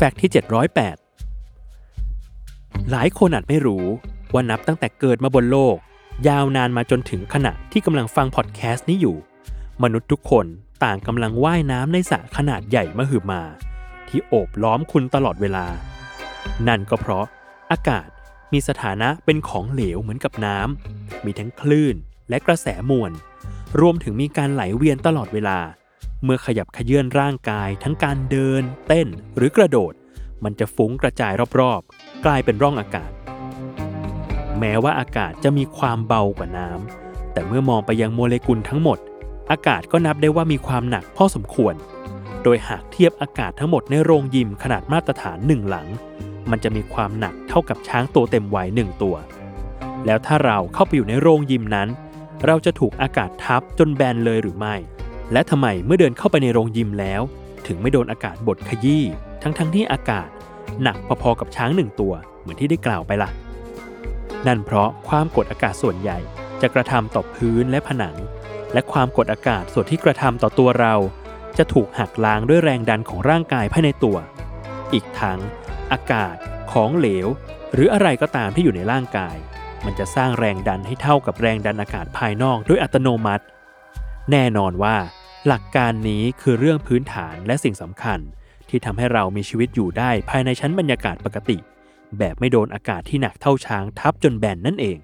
แฟกต์ที่ 708 หลายคนอาจไม่รู้ว่านับตั้งแต่เกิดมาบนโลก ยาวนานมาจนถึงขณะที่กำลังฟังพอดแคสต์นี้อยู่ มนุษย์ทุกคนต่างกำลังว่ายน้ำในสระขนาดใหญ่มหึมา ที่โอบล้อมคุณตลอดเวลา นั่นก็เพราะอากาศมีสถานะเป็นของเหลวเหมือนกับน้ำ มีทั้งคลื่นและกระแสมวล รวมถึงมีการไหลเวียนตลอดเวลา เมื่อขยับขยื่นร่างกายทั้งการเดิน เต้นหรือกระโดด มันจะฟุ้งกระจายรอบๆ กลายเป็นร่องอากาศ แม้ว่าอากาศจะมีความเบากว่าน้ำแต่เมื่อมองไปยังโมเลกุลทั้งหมด อากาศก็นับได้ว่ามีความหนักพอสมควร โดยหากเทียบอากาศทั้งหมดในโรงยิมขนาดมาตรฐานหนึ่งหลัง มันจะมีความหนักเท่ากับช้างตัวเต็มวัยหนึ่งตัว แล้วถ้าเราเข้าไปอยู่ในโรงยิมนั้น เราจะถูกอากาศทับจนแบนเลยหรือไม่ และทำไมเมื่อเดินเข้าไปในโรงยิมแล้ว ถึงไม่โดนอากาศบดขยี้ทั้งๆทที่อากาศ หนักพอๆกับช้างหนึ่งตัวเหมือนที่ได้กล่าวไปล่ะ นั่นเพราะความกดอากาศส่วนใหญ่จะกระทำต่อพื้นและผนัง และความกดอากาศส่วนที่กระทำต่อตัวเรา จะถูกหักล้างด้วยแรงดันของร่างกายภายในตัว อีกทั้ง อากาศ ของเหลว หรืออะไรก็ตามที่อยู่ในร่างกาย มันจะสร้างแรงดันให้เท่ากับแรงดันอากาศภายนอกด้วยอัตโนมัติ แน่นอนว่า หลักการนี้คือเรื่องพื้นฐานและสิ่งสำคัญ ที่ทำให้เรามีชีวิตอยู่ได้ภายในชั้นบรรยากาศปกติ แบบไม่โดนอากาศที่หนักเท่าช้างทับจนแบนนั่นเอง